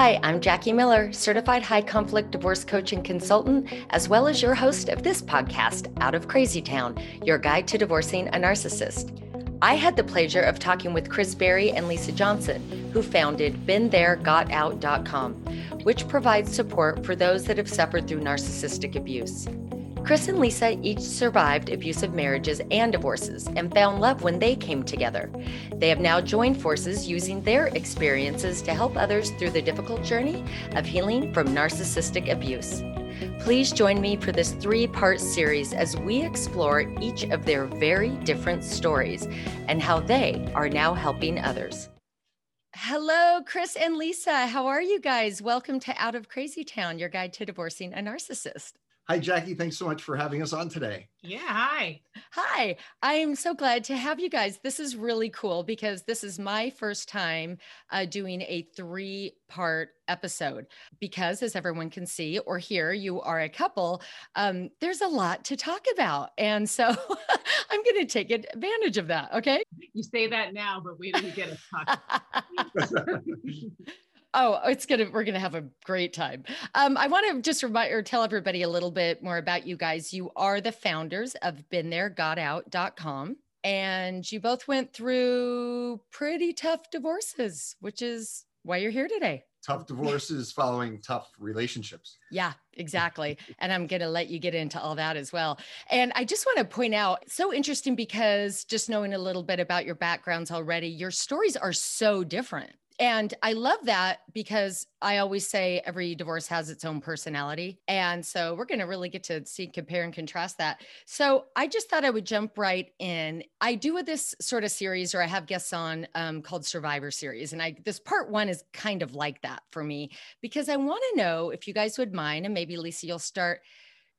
Hi, I'm Jackie Miller, certified high conflict divorce coach and consultant, as well as your host of this podcast, Out of Crazy Town, your guide to divorcing a narcissist. I had the pleasure of talking with Chris Barry and Lisa Johnson, who founded BeenThereGotOut.com, which provides support for those that have suffered through narcissistic abuse. Chris and Lisa each survived abusive marriages and divorces and found love when they came together. They have now joined forces using their experiences to help others through the difficult journey of healing from narcissistic abuse. Please join me for this three part series as we explore each of their very different stories and how they are now helping others. Hello, Chris and Lisa. How are you guys? Welcome to Out of Crazy Town, your guide to divorcing a narcissist. Hi, Jackie. Thanks so much for having us on today. Yeah. Hi. Hi. I'm so glad to have you guys. This is really cool because this is my first time uh, doing a three part episode. Because, as everyone can see or hear, you are a couple, um, there's a lot to talk about. And so I'm going to take advantage of that. Okay. You say that now, but wait till you get us talking. Oh, it's gonna we're gonna have a great time. Um, I want to just remind or tell everybody a little bit more about you guys. You are the founders of BeenThereGotOut.com, and you both went through pretty tough divorces, which is why you're here today. Tough divorces following tough relationships. Yeah, exactly. and I'm going to let you get into all that as well. And I just want to point out so interesting because just knowing a little bit about your backgrounds already, your stories are so different and I love that because I always say every divorce has its own personality. And so we're going to really get to see, compare, and contrast that. So I just thought I would jump right in. I do this sort of series, or I have guests on um, called Survivor Series. And I this part one is kind of like that for me because I want to know if you guys would mind, and maybe Lisa, you'll start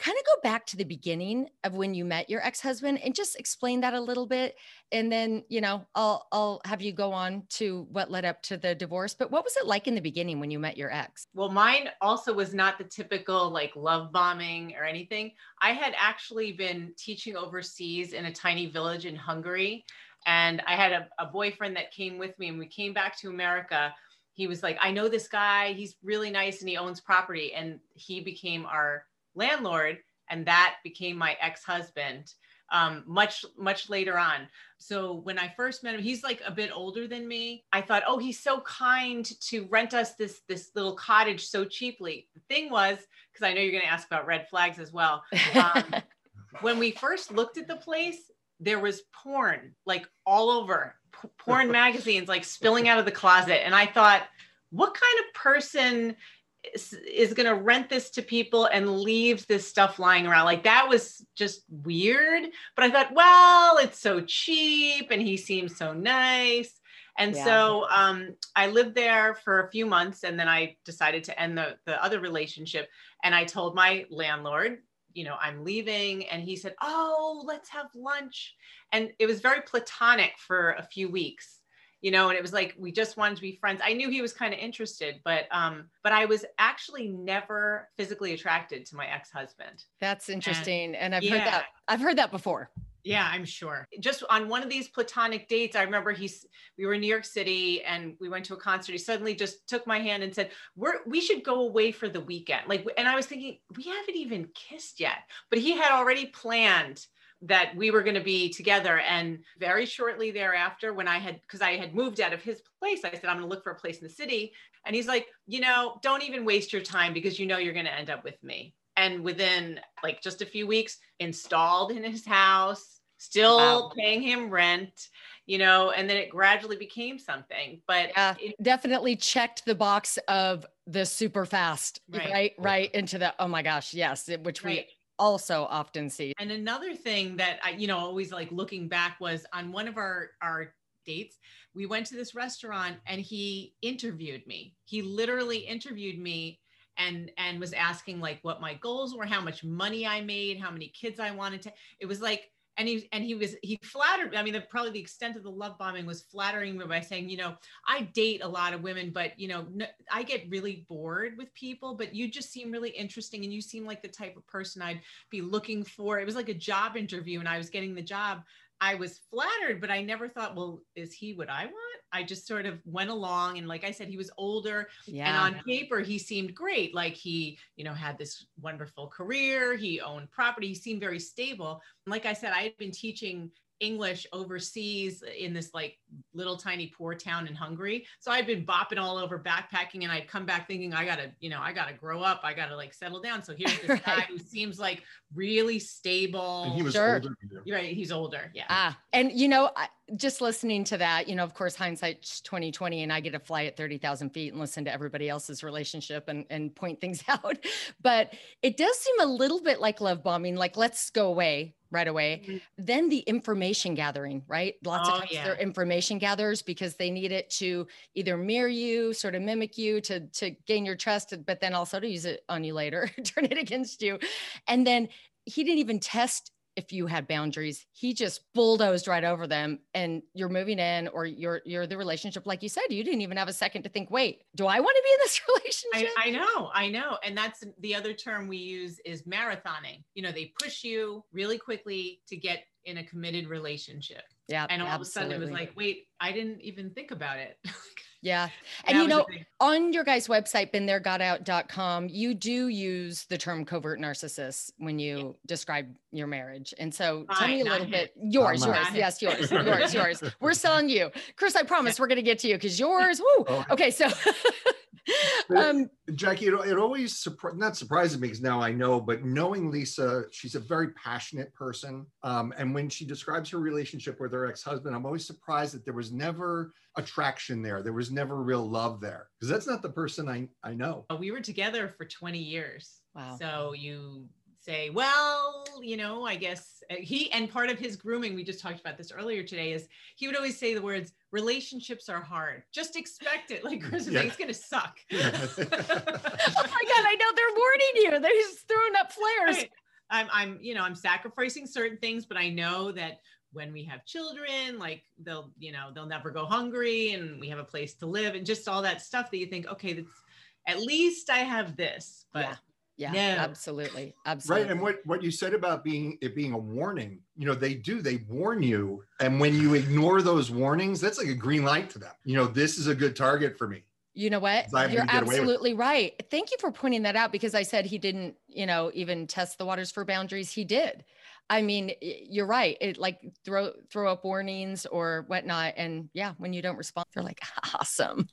kind of go back to the beginning of when you met your ex-husband and just explain that a little bit and then you know i'll i'll have you go on to what led up to the divorce but what was it like in the beginning when you met your ex? Well mine also was not the typical like love bombing or anything. I had actually been teaching overseas in a tiny village in hungary and i had a, a boyfriend that came with me and we came back to america. He was like i know this guy. He's really nice and he owns property and he became our landlord, and that became my ex-husband um, much much later on. So when I first met him, he's like a bit older than me. I thought, oh, he's so kind to rent us this this little cottage so cheaply. The thing was, because I know you're going to ask about red flags as well. Um, when we first looked at the place, there was porn like all over, P- porn magazines like spilling out of the closet, and I thought, what kind of person is, going to rent this to people and leaves this stuff lying around. Like that was just weird. But I thought, well, it's so cheap and he seems so nice. And yeah. so um, I lived there for a few months and then I decided to end the, the other relationship. And I told my landlord, you know, I'm leaving. And he said, oh, let's have lunch. And it was very platonic for a few weeks you know and it was like we just wanted to be friends. I knew he was kind of interested but um but i was actually never physically attracted to my ex-husband. That's interesting and, and i've yeah. heard that i've heard that before. Yeah i'm sure. Just on one of these platonic dates i remember he's we were in new york city and we went to a concert. He suddenly just took my hand and said we're we should go away for the weekend. Like and i was thinking we haven't even kissed yet. But he had already planned that we were going to be together. And very shortly thereafter, when I had, because I had moved out of his place, I said, I'm going to look for a place in the city. And he's like, you know, don't even waste your time because you know you're going to end up with me. And within like just a few weeks, installed in his house, still wow. paying him rent you know and then it gradually became something but yeah, it definitely checked the box of the super fast right right, right into the oh my gosh yes which right. we also often see. And another thing that I, you know, always like looking back was on one of our our dates, we went to this restaurant and he interviewed me. He literally interviewed me and and was asking like what my goals were, how much money I made, how many kids I wanted to. It was like and he and he was he flattered me. i mean the, probably the extent of the love bombing was flattering me by saying you know i date a lot of women but you know no, i get really bored with people but you just seem really interesting and you seem like the type of person i'd be looking for it was like a job interview and i was getting the job I was flattered, but I never thought, well, is he what I want? I just sort of went along. And like I said, he was older. Yeah. And on paper, he seemed great. Like he, you know, had this wonderful career. He owned property. He seemed very stable. And like I said, I had been teaching English overseas in this like little tiny poor town in Hungary. So I'd been bopping all over backpacking and I'd come back thinking I gotta, you know, I gotta grow up. I gotta like settle down. So here's this Right. guy who seems like really stable. And he was Sure. older than you. You're right. He's older. Yeah. Ah, and you know, I- just listening to that, you know, of course, hindsight's twenty twenty, and I get to fly at thirty thousand feet and listen to everybody else's relationship and and point things out. But it does seem a little bit like love bombing. Like, let's go away right away. Mhm. Then the information gathering, right? Lots Oh, of times yeah. they're information gatherers because they need it to either mirror you, sort of mimic you, to to gain your trust, but then also to use it on you later, turn it against you, and then he didn't even test if you had boundaries he just bulldozed right over them and you're moving in or you're you're the relationship like you said you didn't even have a second to think wait do i want to be in this relationship I, I know, I know. And that's the other term we use is marathoning. You know, they push you really quickly to get in a committed relationship. yeah And all of a sudden it was like, wait, I didn't even think about it. yeah and That you know thing. on your guys website beentheregotout.com you do use the term covert narcissist when you describe your marriage and so tell me a little his. bit yours yours mine. yes yours yours yours we're selling you chris i promise we're going to get to you because yours woo. Oh. okay so um Jackie, it, it always surpri- not surprises me because now I know, but knowing Lisa, she's a very passionate person. Um, and when she describes her relationship with her ex-husband, I'm always surprised that there was never attraction there. There was never real love there because that's not the person I I know. we were together for 20 years. Wow. So you say, well, you know, I guess uh, he, and part of his grooming, we just talked about this earlier today, is he would always say the words, relationships are hard. Just expect it. Like Chris was Yeah. saying, it's going to suck. oh my god i know they're warning you they're just throwing up flares Right. I'm, I'm, you know, I'm sacrificing certain things, but I know that when we have children, like they'll, you know, they'll never go hungry and we have a place to live and just all that stuff that you think, okay, that's at least I have this, but Yeah. Yeah, No. absolutely. Absolutely. Right. And what, what you said about being it being a warning, you know, they do, they warn you. And when you ignore those warnings, that's like a green light to them. You know, this is a good target for me. You know what? You're gonna get away with it. absolutely right. Thank you for pointing that out because I said he didn't, you know, even test the waters for boundaries. He did. I mean, you're right. It like throw throw up warnings or whatnot, and yeah, when you don't respond, they're like, awesome.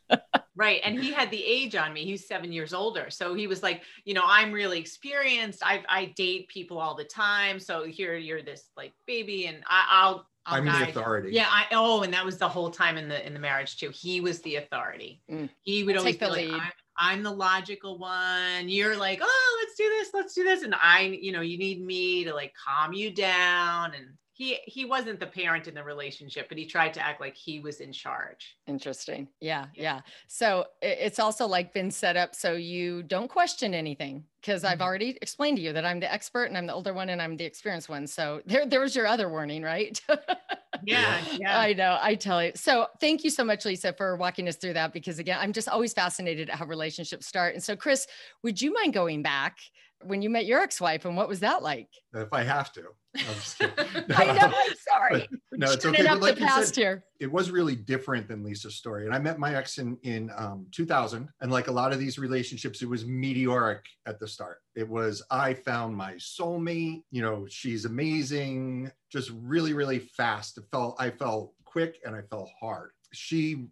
Right. And he had the age on me. He's seven years older. So he was like, you know, I'm really experienced. I I date people all the time. So here you're this like baby and I, I'll I'll I'm the authority. Yeah, I oh, and that was the whole time in the in the marriage too. He was the authority. Mm. He would always Take the be like, lead. I'm, I'm the logical one. You're like, oh, let's do this, let's do this. And I, you know, you need me to like calm you down. And he he wasn't the parent in the relationship, but he tried to act like he was in charge. Interesting. Yeah, Yeah. So it's also like been set up so you don't question anything because I've Mhm. already explained to you that I'm the expert and I'm the older one and I'm the experienced one. So there, there was your other warning, right? Yeah, yeah. I know. I tell you. So thank you so much, Lisa, for walking us through that because again, I'm just always fascinated at how relationships start. And so, Chris, would you mind going back when you met your ex-wife and what was that like? If I have to. I'm just kidding. I know. I'm sorry. No, it's okay. up But like the past said, here. it was really different than Lisa's story. And I met my ex in, in um, 2000. And like a lot of these relationships, it was meteoric at the start. It was, I found my soulmate, you know, she's amazing, just really, really fast. It felt, I felt quick and I felt hard. She,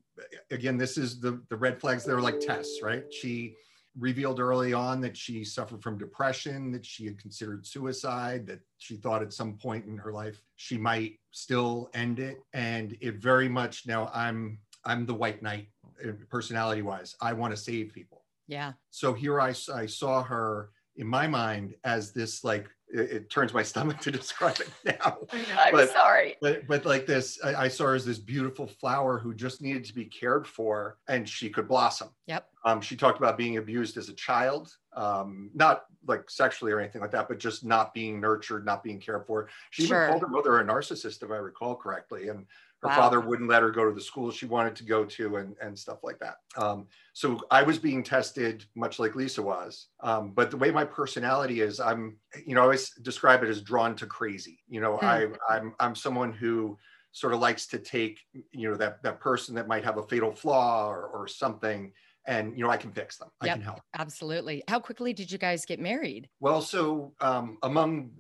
again, this is the, the red flags. They're like tests, right? She revealed early on that she suffered from depression, that she had considered suicide, that she thought at some point in her life she might still end it. And it very much now I'm I'm the white knight eh, personality wise. I want to save people. Yeah. So here I saw her in my mind as this like it, it turns my stomach to describe it now. I'm But- sorry. But but like this, I, I saw her as this beautiful flower who just needed to be cared for and she could blossom. Yep. Um, she talked about being abused as a child, um, not like sexually or anything like that, but just not being nurtured, not being cared for. She Sure. even called her mother a narcissist, if I recall correctly. And Her Wow. father wouldn't let her go to the school she wanted to go to and, and stuff like that. Um, so I was being tested much like Lisa was. Um, but the way my personality is, I'm, you know, I always describe it as drawn to crazy. You know, Hmm. I, I'm, I'm someone who sort of likes to take, you know, that, that person that might have a fatal flaw or, or something and, you know, I can fix them. I can help. Absolutely. How quickly did you guys get married? Well, so um, among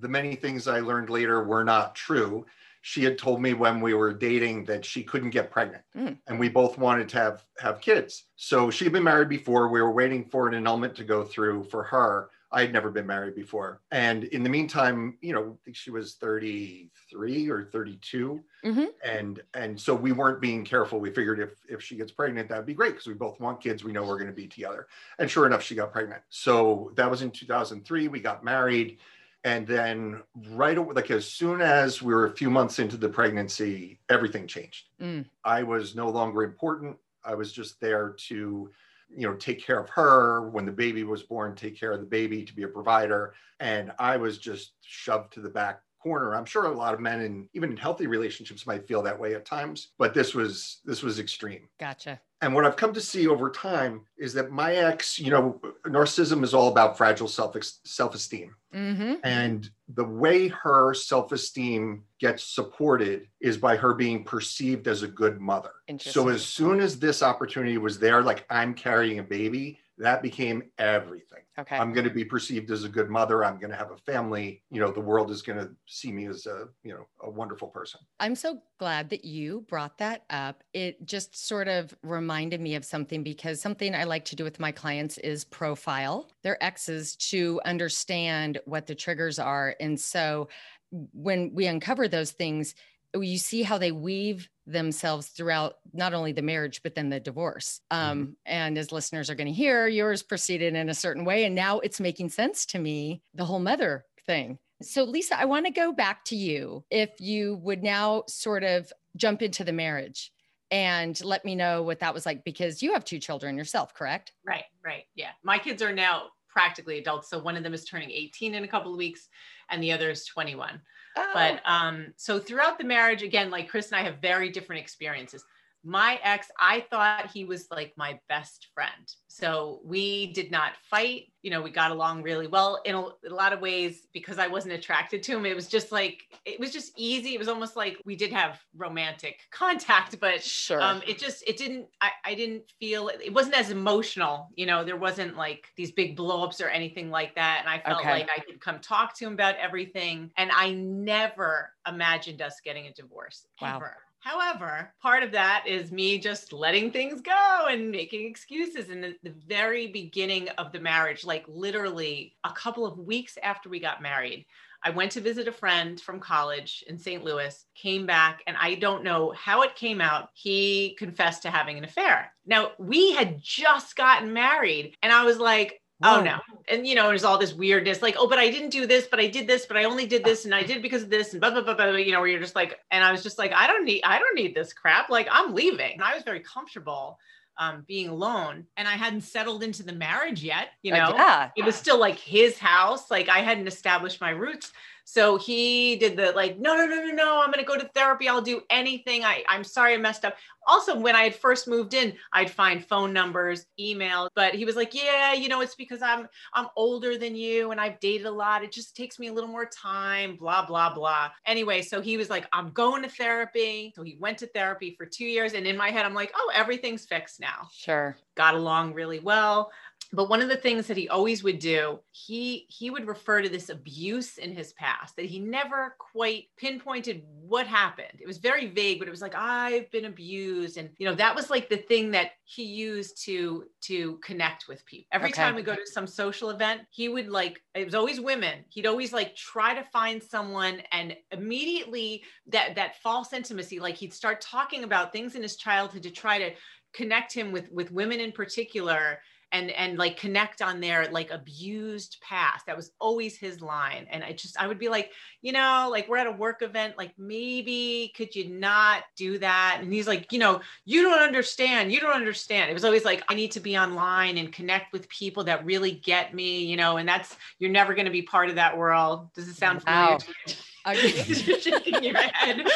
the many things I learned later were not true. She had told me when we were dating that she couldn't get pregnant, Mm. and we both wanted to have have kids. So she'd been married before. We were waiting for an annulment to go through for her. I had never been married before, and in the meantime, you know, I think she was thirty three or thirty two, Mhm. and and so we weren't being careful. We figured if if she gets pregnant, that'd be great because we both want kids. We know we're going to be together. And sure enough, she got pregnant. So that was in 2003. We got married. And then, right away, like as soon as we were a few months into the pregnancy, everything changed. Mm. I was no longer important. I was just there to, you know, take care of her when the baby was born, take care of the baby, to be a provider. And I was just shoved to the back corner. I'm sure a lot of men and even in healthy relationships might feel that way at times, but this was this was extreme. Gotcha. And what I've come to see over time is that my ex, you know, narcissism is all about fragile self self esteem. Mm-hmm. And the way her self esteem gets supported is by her being perceived as a good mother. So as soon as this opportunity was there, like I'm carrying a baby, that became everything. Okay. I'm going to be perceived as a good mother. I'm going to have a family. You know, the world is going to see me as a, you know, a wonderful person. I'm so glad that you brought that up. It just sort of reminded me of something because something I like to do with my clients is profile their exes to understand what the triggers are. And so when we uncover those things, you see how they weave themselves throughout not only the marriage but then the divorce um, and as listeners are going to hear yours proceeded in a certain way and now it's making sense to me the whole mother thing so lisa i want to go back to you if you would now sort of jump into the marriage and let me know what that was like because you have two children yourself correct Right, right. Yeah. My kids are now practically adults. So one of them is turning 18 in a couple of weeks and the other is 21. But um, so throughout the marriage, again, like Chris and I have very different experiences. My ex, I thought he was like my best friend. So we did not fight. You know, we got along really well in a, in a lot of ways because I wasn't attracted to him. It was just like, it was just easy. It was almost like we did have romantic contact, but sure um it just it didn't I, I didn't feel it wasn't as emotional you know there wasn't like these big blowups or anything like that and i felt Okay. like i could come talk to him about everything and i never imagined us getting a divorce Wow. ever However, part of that is me just letting things go and making excuses. In the, the very beginning of the marriage, like literally a couple of weeks after we got married, I went to visit a friend from college in St. Louis, came back, and I don't know how it came out. He confessed to having an affair. Now, we had just gotten married, and I was like, oh no. And, you know, there's all this weirdness like, oh, but I didn't do this, but I did this, but I only did this, and I did because of this, and blah, blah, blah, blah, you know, where you're just like, and I was just like, I don't need, I don't need this crap. Like, I'm leaving. And I was very comfortable um, being alone, and I hadn't settled into the marriage yet, you Uh, know yeah it was still like his house. Like I hadn't established my roots. So he did the like, no, no, no, no, no. I'm gonna go to therapy. I'll do anything. I, I'm sorry I messed up. Also, when I had first moved in, I'd find phone numbers, email, but he was like, Yeah, you know, it's because I'm I'm older than you and I've dated a lot. It just takes me a little more time, blah, blah, blah. Anyway, so he was like, I'm going to therapy. So he went to therapy for two years. And in my head, I'm like, oh, everything's fixed now sure got along really well. But one of the things that he always would do he he would refer to this abuse in his past that he never quite pinpointed what happened. It was very vague but it was like i've been abused. And you know that was like the thing that he used to to connect with people every Okay. time we go to some social event he would like it was always women. He'd always like try to find someone and immediately that that false intimacy like he'd start talking about things in his childhood to try to connect him with with women in particular and and like connect on their like abused past. That was always his line. And i just i would be like you know like we're at a work event. Like maybe could you not do that? And he's like you know you don't understand. You don't understand. It was always like i need to be online and connect with people that really get me you know and that's you're never going to be part of that world. Does it sound familiar Wow. to you? Okay. You're shaking your head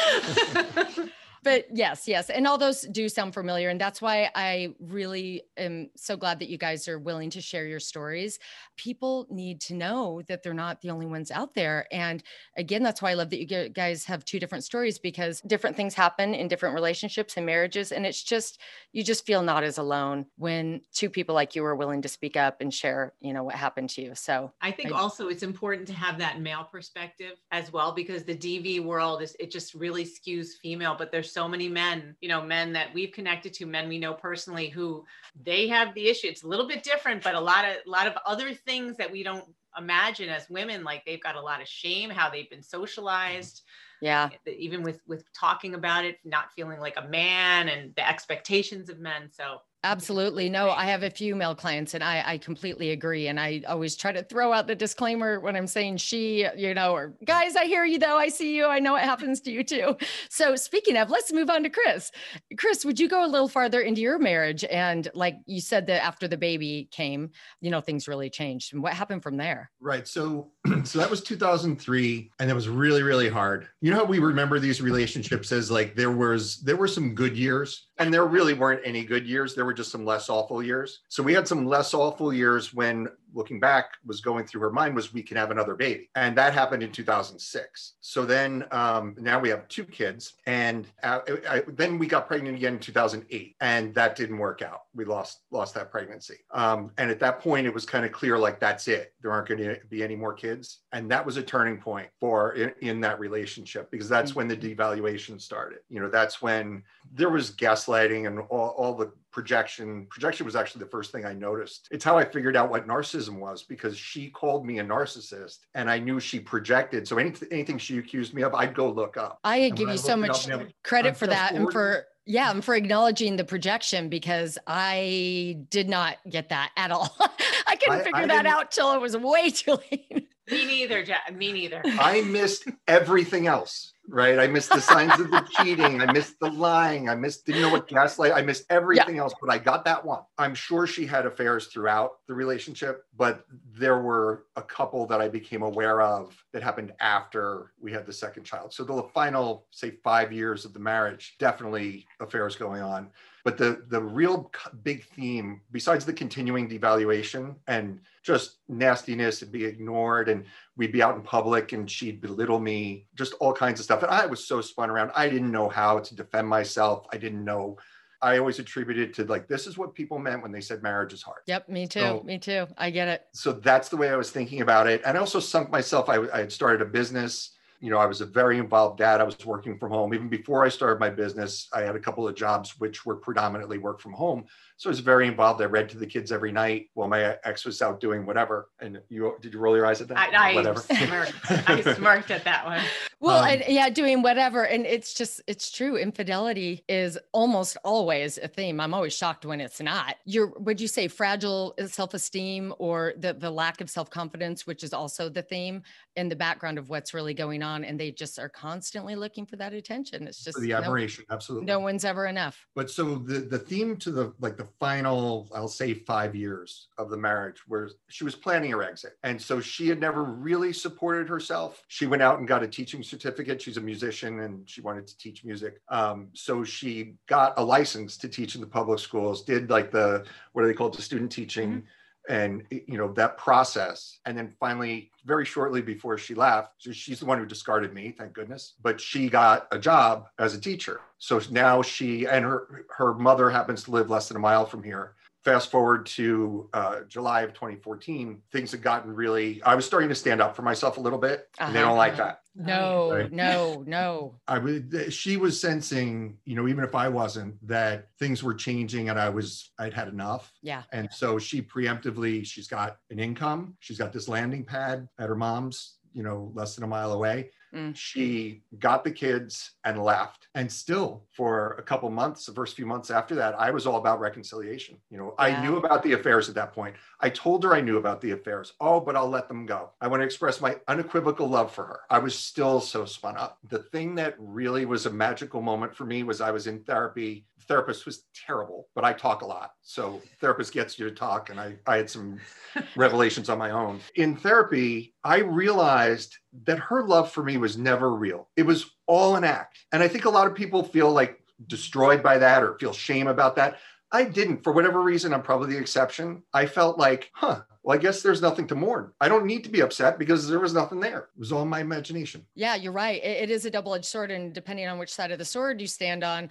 but yes, yes. And all those do sound familiar. And that's why I really am so glad that you guys are willing to share your stories. People need to know that they're not the only ones out there. And again, that's why I love that you guys have two different stories because different things happen in different relationships and marriages. And it's just, you just feel not as alone when two people like you are willing to speak up and share, you know, what happened to you. So I think I, also it's important to have that male perspective as well because the DV world is, it just really skews female, but there's so many men, you know, men that we've connected to, men we know personally who they have the issue. It's a little bit different, but a lot of, a lot of other things that we don't imagine as women, like they've got a lot of shame, how they've been socialized. Yeah. Even with with talking about it not feeling like a man and the expectations of men. So Absolutely. No, I have a few male clients and I, I completely agree. And I always try to throw out the disclaimer when I'm saying she, you know, or guys, I hear you though. I see you. I know it happens to you too. So speaking of, let's move on to Chris. Chris, would you go a little farther into your marriage? And like you said that after the baby came, you know, things really changed. And what happened from there? Right. So, so that was 2003 and it was really, really hard. You know how we remember these relationships as like there was, there were some good years and there really weren't any good years. There were just some less awful years. So we had some less awful years when looking back was going through her mind was we can have another baby. And that happened in 2006 so then um, now we have two kids and uh, I, then we got pregnant again in 2008 and that didn't work out. We lost lost that pregnancy. Um, and at that point it was kind of clear like that's it. There aren't going to be any more kids. And that was a turning point for in, in that relationship because that's when the devaluation started. You know that's when there was gaslighting and all, all the projection. Projection was actually the first thing i noticed. It's how i figured out what narcissism was because she called me a narcissist and i knew she projected. So anything, anything she accused me of i'd go look up. I give you so much up, credit for that and for yeah and for acknowledging the projection because i did not get that at all. I couldn't I, figure I that out till it was way too late. Me neither Jack. me neither. I missed everything else right? I missed the signs of the cheating. I missed the lying. I missed, didn't know what gaslight. I missed everything yeah. else, but I got that one. I'm sure she had affairs throughout the relationship, but there were a couple that I became aware of that happened after we had the second child. So the final, say, five years of the marriage, definitely affairs going on. But the the real big theme, besides the continuing devaluation and just nastiness and be ignored, and we'd be out in public and she'd belittle me, just all kinds of stuff. And I was so spun around. I didn't know how to defend myself. I didn't know I always attributed to like this is what people meant when they said marriage is hard. Yep, me too. So, me too. I get it. So that's the way I was thinking about it. And I also sunk myself. I, I had started a business you know, I was a very involved dad. I was working from home. Even before I started my business, I had a couple of jobs which were predominantly work from home. So I was very involved. I read to the kids every night while my ex was out doing whatever. And you did you roll your eyes at that? I, I whatever. Smirked. I smirked at that one. Well, um, and, yeah, doing whatever. And it's just it's true. Infidelity is almost always a theme. I'm always shocked when it's not. You're would you say fragile self-esteem or the the lack of self-confidence, which is also the theme in the background of what's really going on. And they just are constantly looking for that attention. It's just the admiration. No, absolutely. No one's ever enough. But so the the theme to the like the the final, I'll say five years of the marriage where she was planning her exit. And so she had never really supported herself. She went out and got a teaching certificate. She's a musician and she wanted to teach music. Um, so she got a license to teach in the public schools, did like the, what are they called, the student teaching. Mm-hmm and you know that process and then finally very shortly before she left so she's the one who discarded me thank goodness but she got a job as a teacher so now she and her her mother happens to live less than a mile from here fast forward to uh, July of 2014, things had gotten really, I was starting to stand up for myself a little bit. Uh-huh. And they don't like uh-huh. that. Oh, no, right? no, no. I would, she was sensing, you know, even if I wasn't, that things were changing and I was, I'd had enough. Yeah. And so she preemptively, she's got an income, she's got this landing pad at her mom's, you know, less than a mile away. Mm. She got the kids and left. And still, for a couple months, the first few months after that, I was all about reconciliation. You know, yeah. I knew about the affairs at that point. I told her I knew about the affairs. Oh, but I'll let them go. I want to express my unequivocal love for her. I was still so spun up. The thing that really was a magical moment for me was I was in therapy therapist was terrible, but I talk a lot. So therapist gets you to talk. And I, I had some revelations on my own. In therapy, I realized that her love for me was never real. It was all an act. And I think a lot of people feel like destroyed by that or feel shame about that. I didn't. For whatever reason, I'm probably the exception. I felt like, huh, well, I guess there's nothing to mourn. I don't need to be upset because there was nothing there. It was all my imagination. Yeah, you're right. it, it is a double edged sword. And depending on which side of the sword you stand on,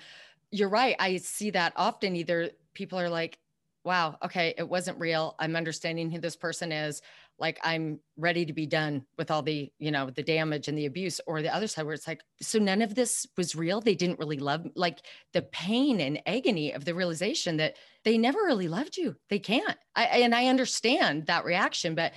you're right. I see that often. Either people are like, wow, okay, it wasn't real. I'm understanding who this person is. Like I'm ready to be done with all the, you know, the damage and the abuse, or the other side where it's like, so none of this was real. They didn't really love, like the pain and agony of the realization that they never really loved you. They can't. I, and I understand that reaction, but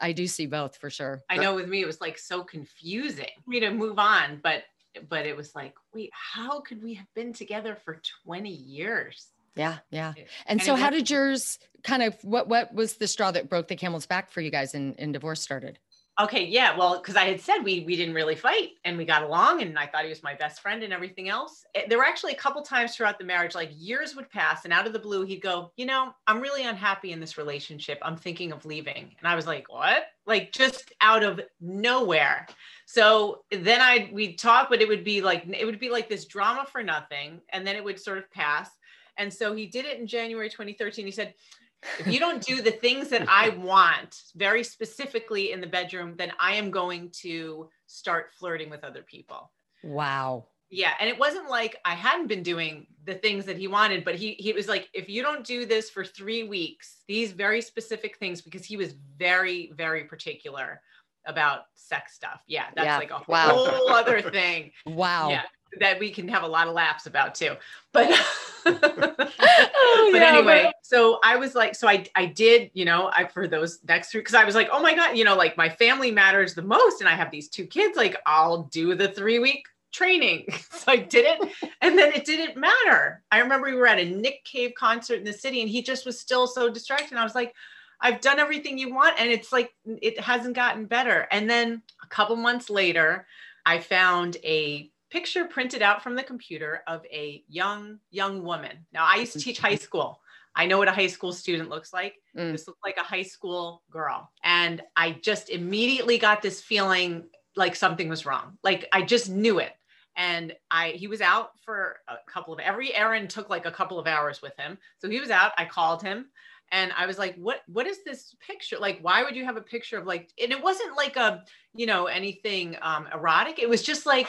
I do see both for sure. I know with me, it was like so confusing for me to move on, but but it was like, wait, how could we have been together for 20 years? Yeah, yeah. And, and so how did yours kind of what what was the straw that broke the camel's back for you guys in, in divorce started? Okay, yeah. Well, because I had said we we didn't really fight and we got along and I thought he was my best friend and everything else. There were actually a couple times throughout the marriage, like years would pass and out of the blue, he'd go, you know, I'm really unhappy in this relationship. I'm thinking of leaving. And I was like, what? Like just out of nowhere. So then I we'd talk, but it would be like it would be like this drama for nothing. And then it would sort of pass. And so he did it in January 2013. He said, if you don't do the things that I want very specifically in the bedroom, then I am going to start flirting with other people. Wow. Yeah. And it wasn't like I hadn't been doing the things that he wanted, but he he was like, if you don't do this for three weeks, these very specific things, because he was very, very particular about sex stuff. Yeah, that's yeah. like a wow. whole other thing. Wow. Yeah that we can have a lot of laughs about too. But oh, but yeah, anyway, but... so I was like, so I I did, you know, I for those next three because I was like, oh my god, you know, like my family matters the most, and I have these two kids. Like I'll do the three week training. so I did it, and then it didn't matter. I remember we were at a Nick Cave concert in the city, and he just was still so distracted. I was like. I've done everything you want and it's like it hasn't gotten better. And then a couple months later, I found a picture printed out from the computer of a young, young woman. Now, I used to teach high school. I know what a high school student looks like. Mm. This looked like a high school girl. And I just immediately got this feeling like something was wrong. Like I just knew it. And I he was out for a couple of every errand took like a couple of hours with him. So he was out. I called him and I was like, what what is this picture? Like, why would you have a picture of like and it wasn't like a, you know, anything um erotic. It was just like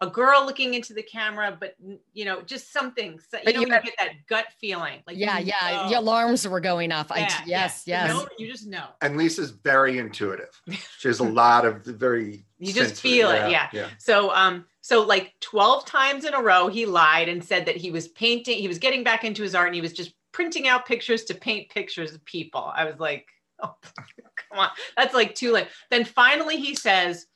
a girl looking into the camera, but you know, just something. So, you know, you, you get that gut feeling. Like yeah, yeah, know. the alarms were going off. Yeah, I, yes, yeah. yes. You, know, you just know. And Lisa's very intuitive. She has a lot of very. You just feel it, yeah. yeah. So, um, so like twelve times in a row, he lied and said that he was painting. He was getting back into his art, and he was just printing out pictures to paint pictures of people. I was like, oh, come on, that's like too late. Then finally, he says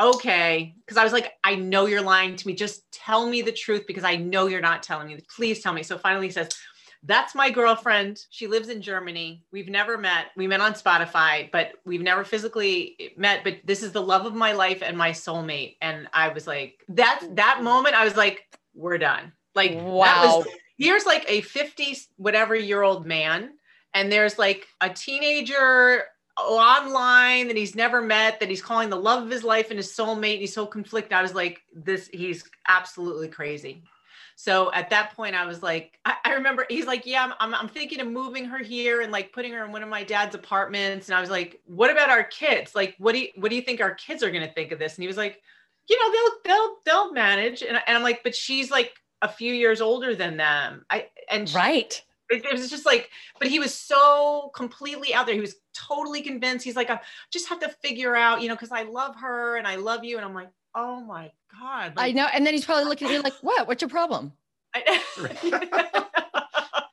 okay. Because I was like, I know you're lying to me. Just tell me the truth because I know you're not telling me. Please tell me. So finally he says, that's my girlfriend. She lives in Germany. We've never met. We met on Spotify, but we've never physically met. But this is the love of my life and my soulmate. And I was like, that that moment, I was like, we're done. Like, wow. Was, here's like a 50 whatever year old man, and there's like a teenager online that he's never met that he's calling the love of his life and his soulmate and he's so conflicted. I was like this he's absolutely crazy. So at that point i was like i, I remember he's like yeah I'm, I'm, I'm, thinking of moving her here and like putting her in one of my dad's apartments. And i was like what about our kids? Like what do you what do you think our kids are going to think of this? And he was like you know they'll they'll they'll manage. And, and i'm like but she's like a few years older than them i and she, right it, it, was just like, but he was so completely out there. He was totally convinced. He's like, I just have to figure out, you know, because I love her and I love you. And I'm like, oh my God. Like, I know. And then he's probably looking at me like, what? What's your problem? and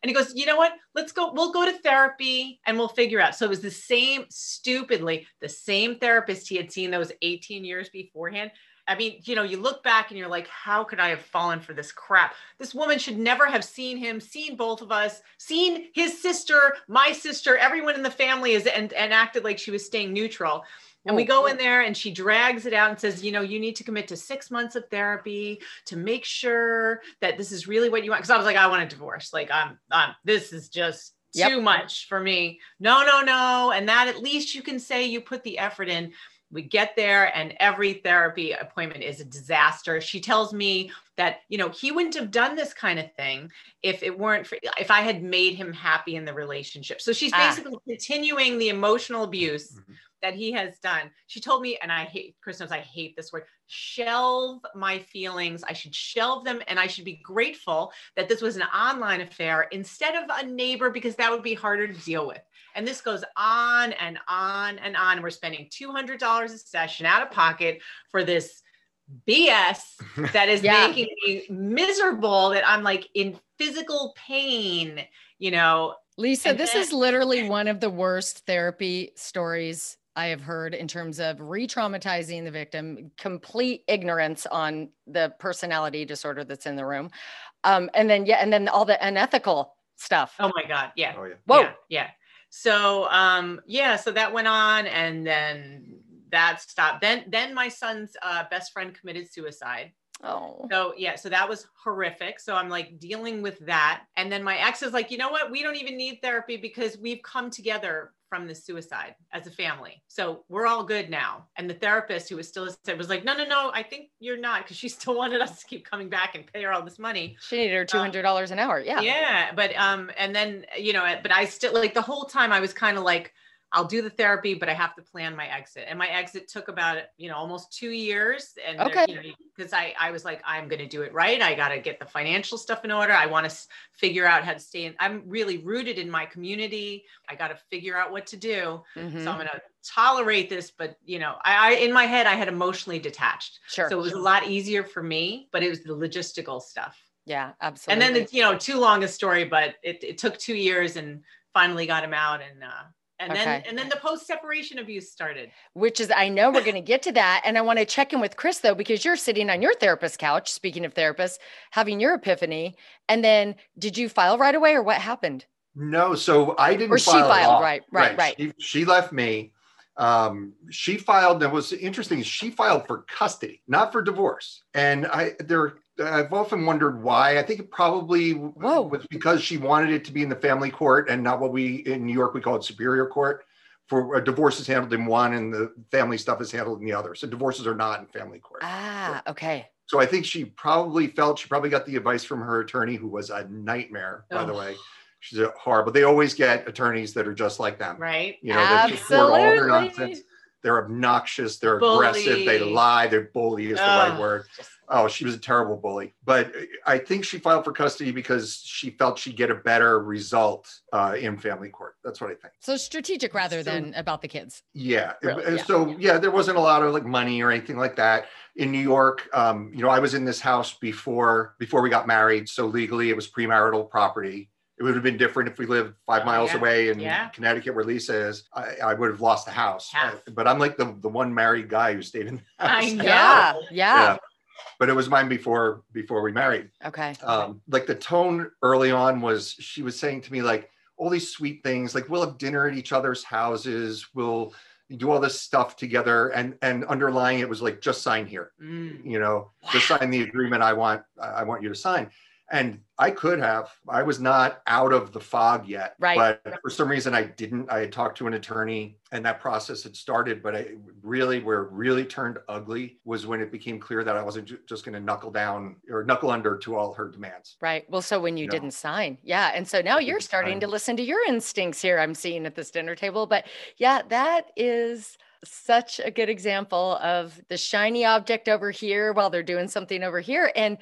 he goes, you know what? Let's go. We'll go to therapy and we'll figure out. So it was the same, stupidly, the same therapist he had seen those 18 years beforehand I mean, you know, you look back and you're like, how could I have fallen for this crap? This woman should never have seen him, seen both of us, seen his sister, my sister, everyone in the family is and, and acted like she was staying neutral. And we oh, go in there and she drags it out and says, you know, you need to commit to six months of therapy to make sure that this is really what you want. Cause I was like, I want a divorce. Like I'm, I'm this is just yep. too much for me. No, no, no. And that at least you can say you put the effort in we get there and every therapy appointment is a disaster she tells me that you know he wouldn't have done this kind of thing if it weren't for if i had made him happy in the relationship so she's Ah. basically continuing the emotional abuse Mhm. That he has done she told me and i hate chris knows i hate this word shelve my feelings i should shelve them and i should be grateful that this was an online affair instead of a neighbor because that would be harder to deal with and this goes on and on and on. We're spending $200 a session out of pocket for this BS that is Yeah. making me miserable, that I'm like in physical pain, you know. Lisa, And this then- is literally one of the worst therapy stories I have heard in terms of re traumatizing the victim, complete ignorance on the personality disorder that's in the room. Um, and then, yeah, and then all the unethical stuff. Oh my God. Yeah. Oh yeah. Whoa. Yeah. yeah. So um yeah, so that went on and then that stopped. Then then my son's uh, best friend committed suicide. Oh, So yeah, so that was horrific. So I'm like dealing with that. And then my ex is like, you know what? We don't even need therapy because we've come together from the suicide as a family. So we're all good now. And the therapist who was still said was like, no, no, no, I think you're not because she still wanted us to keep coming back and pay her all this money. she needed her $200 an hour. Yeah. Yeah. But um, and then you know, but I still like the whole time I was kind of like, I'll do the therapy, but I have to plan my exit. And my exit took about, you know, almost two years. And Okay. you know, because I, I was like, I'm going to do it right. I got to get the financial stuff in order. I want to figure out how to stay in. I'm really rooted in my community. I got to figure out what to do. Mhm. So I'm going to tolerate this, but you know, I, I in my head I had emotionally detached. Sure. So it was a lot easier for me, but it was the logistical stuff. yeah, absolutely. And then it's you know too long a story, but it, it took two years and finally got him out and uh and then and then the post separation abuse started. which is I know we're going to get to that and I want to check in with Chris though because you're sitting on your therapist couch speaking of therapists having your epiphany and then did you file right away or what happened No, so I didn't. Or she file at filed, right, right, right. She, she left me. Um, she filed. That was interesting. She filed for custody, not for divorce. And I there. I've often wondered why. I think it probably Whoa. was because she wanted it to be in the family court and not what we in New York we call it superior court. For a divorce is handled in one, and the family stuff is handled in the other. So divorces are not in family court. ah okay So I think she probably felt she probably got the advice from her attorney, who was a nightmare, by the Oh. way. She's a horrible. They always get attorneys that are just like them. Right. You know, that support all their Absolutely. nonsense. They're obnoxious. They're aggressive. They lie. They're bully is the right word. just- Oh, she was a terrible bully. But I think she filed for custody because she felt she'd get a better result uh, in family court. That's what I think. So strategic rather So- than about the kids. Yeah. Really? Yeah. So yeah, there wasn't a lot of like money or anything like that in New York. Um, you know, I was in this house before before we got married, so legally it was premarital property. It would have been different if we lived five Oh, miles yeah. away in Yeah. Connecticut, where Lisa is. I, I would have lost the house. Half. but I'm like the the one married guy who stayed in the house. I know. yeah yeah Yeah. But it was mine before before we married. Okay. Um, like the tone early on was she was saying to me like all these sweet things like we'll have dinner at each other's houses we'll do all this stuff together and and underlying it was like just sign here. Mm. you know just sign the agreement i want i want you to sign and i could have. I was not out of the fog yet Right. but for some reason i didn't. I had talked to an attorney and that process had started but i really where it really turned ugly was when it became clear that i wasn't ju- just going to knuckle down or knuckle under to all her demands. Right. Well so when you No. didn't sign. Yeah. And so now you're starting sign. to listen to your instincts here I'm seeing at this dinner table. But yeah that is such a good example of the shiny object over here while they're doing something over here. And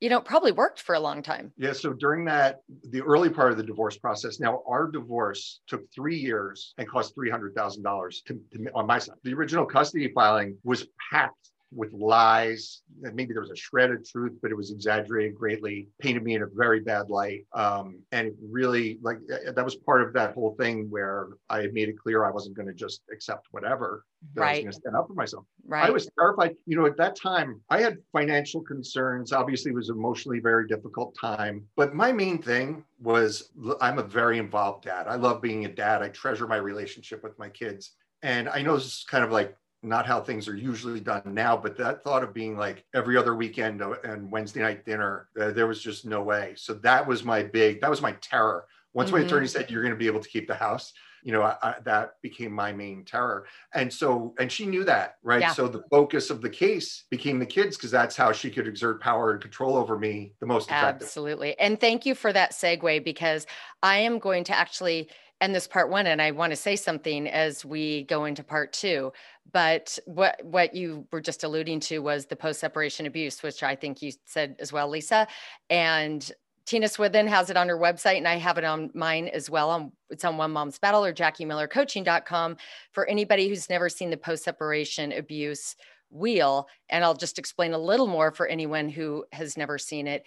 you know probably worked for a long time Yeah, so during that, the early part of the divorce process, now our divorce took three years and cost $300,000 to, to, on my side. The original custody filing was packed with lies. And maybe there was a shred of truth, but it was exaggerated greatly, painted me in a very bad light. Um, and it really, like, uh, that was part of that whole thing where I had made it clear I wasn't going to just accept whatever, that I was Right. going to stand up for myself. right I was terrified. You know, at that time, I had financial concerns. Obviously, it was emotionally very difficult time. But my main thing was I'm a very involved dad. I love being a dad. I treasure my relationship with my kids. And I know this is kind of like not how things are usually done now, but that thought of being like every other weekend uh, and Wednesday night dinner, uh, there was just no way. So that was my big, that was my terror. Once my Mhm. attorney said you're going to be able to keep the house, you know, I, I, that became my main terror. And so, and she knew that, right? Yeah. So the focus of the case became the kids because that's how she could exert power and control over me the most effective. Absolutely. And thank you for that segue because I am going to actually end this part one and I want to say something as we go into part two. But what what you were just alluding to was the post separation abuse, which I think you said as well, Lisa. And Tina Swithin has it on her website, and I have it on mine as well. On, it's on One Mom's Battle or JackieMillerCoaching.com for anybody who's never seen the post separation abuse wheel. And I'll just explain a little more for anyone who has never seen it.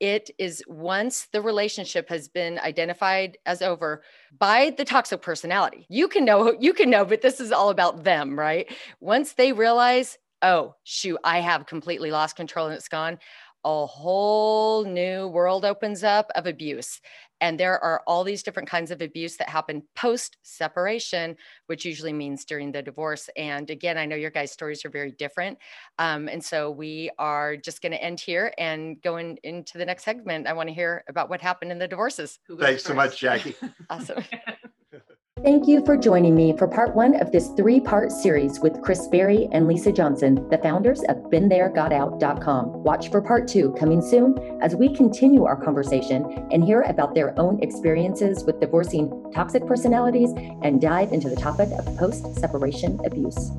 It is once the relationship has been identified as over by the toxic personality. You can know, you can know, but this is all about them, right? Once they realize, oh, shoot, I have completely lost control and it's gone, a whole new world opens up of abuse. And there are all these different kinds of abuse that happen post separation, which usually means during the divorce. And again, I know your guys' stories are very different. Um, and so we are just going to end here and going into the next segment. I want to hear about what happened in the divorces. Thanks so much, Jackie. Awesome. Thank you for joining me for part one of this three part series with Chris Barry and Lisa Johnson, the founders of BeenThereGotOut.com. Watch for part two coming soon as we continue our conversation and hear about their own experiences with divorcing toxic personalities and dive into the topic of post separation abuse.